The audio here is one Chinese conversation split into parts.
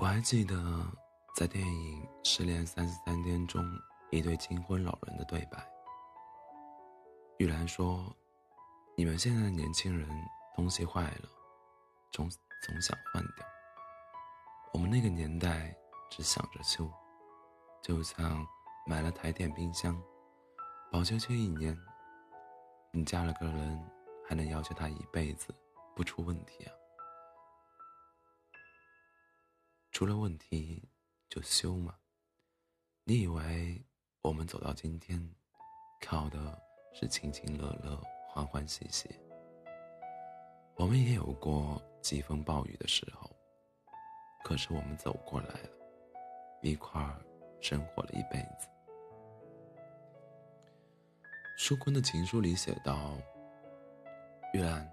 我还记得在电影《失恋三十三天》中，一对金婚老人的对白。玉兰说：“你们现在的年轻人东西坏了，总总想换掉。我们那个年代只想着修，就像买了台电冰箱，保修期一年，你嫁了个人，还能要求他一辈子不出问题啊？”出了问题就修嘛？你以为我们走到今天，靠的是亲亲乐乐、欢欢喜喜？我们也有过疾风暴雨的时候，可是我们走过来了，一块儿生活了一辈子。舒坤的情书里写道：“玉兰，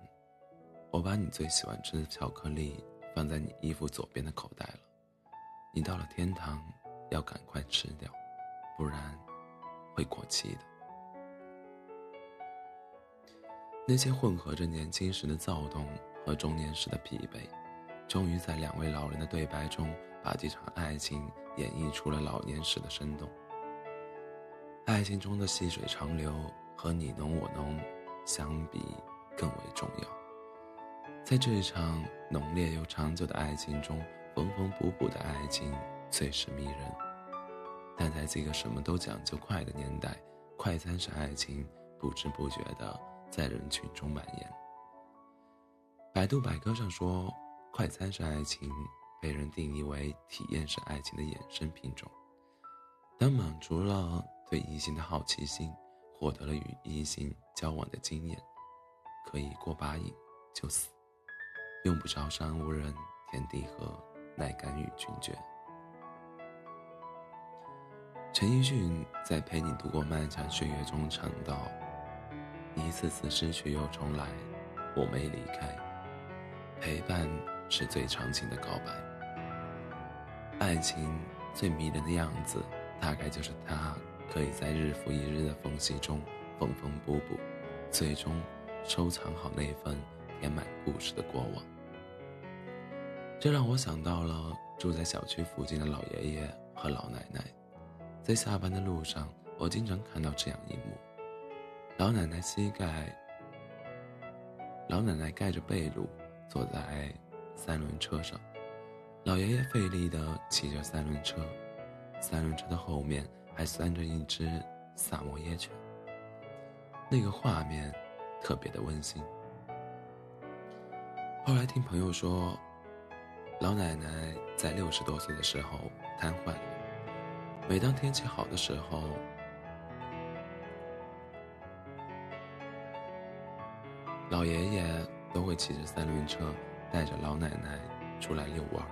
我把你最喜欢吃的巧克力放在你衣服左边的口袋了。”你到了天堂，要赶快吃掉，不然会过期的。那些混合着年轻时的躁动和中年时的疲惫，终于在两位老人的对白中，把这场爱情演绎出了老年时的生动。爱情中的细水长流和你侬我侬相比更为重要。在这一场浓烈又长久的爱情中。缝缝补补的爱情最是迷人，但在这个什么都讲究快的年代，快餐式爱情不知不觉的在人群中蔓延。百度百科上说，快餐式爱情被人定义为体验式爱情的衍生品种。当满足了对异性的好奇心，获得了与异性交往的经验，可以过把瘾就死，用不着山无人，天地合。乃敢与君绝。陈奕迅在《陪你度过漫长岁月》中唱道：“一次次失去又重来，我没离开。陪伴是最长情的告白。爱情最迷人的样子，大概就是它可以在日复一日的缝隙中缝缝补补，最终收藏好那份填满故事的过往。”这让我想到了住在小区附近的老爷爷和老奶奶，在下班的路上，我经常看到这样一幕：老奶奶膝盖，老奶奶盖着被褥坐在三轮车上，老爷爷费力地骑着三轮车，三轮车的后面还拴着一只萨摩耶犬。那个画面特别的温馨。后来听朋友说。老奶奶在六十多岁的时候瘫痪。每当天气好的时候，老爷爷都会骑着三轮车带着老奶奶出来遛弯。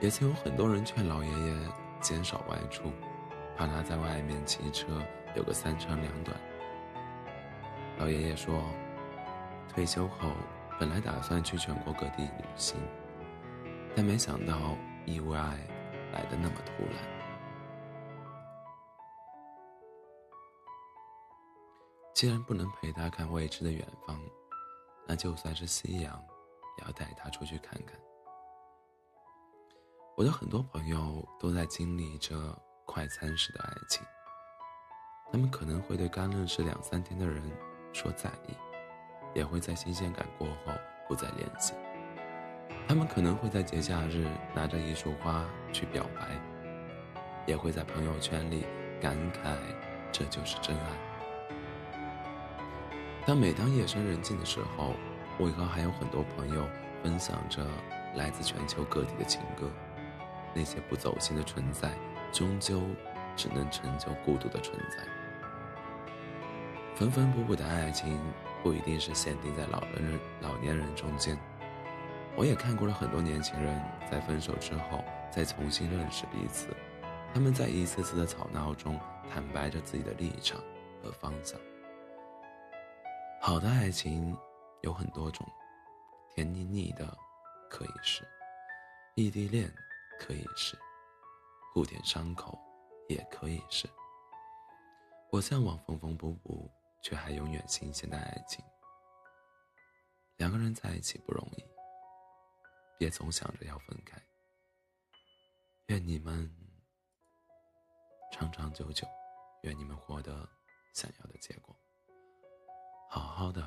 也曾有很多人劝老爷爷减少外出，怕他在外面骑车有个三长两短。老爷爷说，退休后本来打算去全国各地旅行。但没想到意外来的那么突然。既然不能陪他看未知的远方，那就算是夕阳，也要带他出去看看。我的很多朋友都在经历着快餐式的爱情，他们可能会对刚认识两三天的人说在意，也会在新鲜感过后不再联系。他们可能会在节假日拿着一束花去表白，也会在朋友圈里感慨这就是真爱。但每当夜深人静的时候，为何还有很多朋友分享着来自全球各地的情歌，那些不走心的存在，终究只能成就孤独的存在。缝缝补补的爱情不一定是限定在老人、老年人中间。我也看过了很多年轻人在分手之后再重新认识彼此，他们在一次次的吵闹中坦白着自己的立场和方向。好的爱情有很多种，甜腻腻的可以是，异地恋可以是，互舔伤口也可以是。我向往缝缝补补却还永远新鲜的爱情。两个人在一起不容易。别总想着要分开，愿你们长长久久，愿你们获得想要的结果。好好的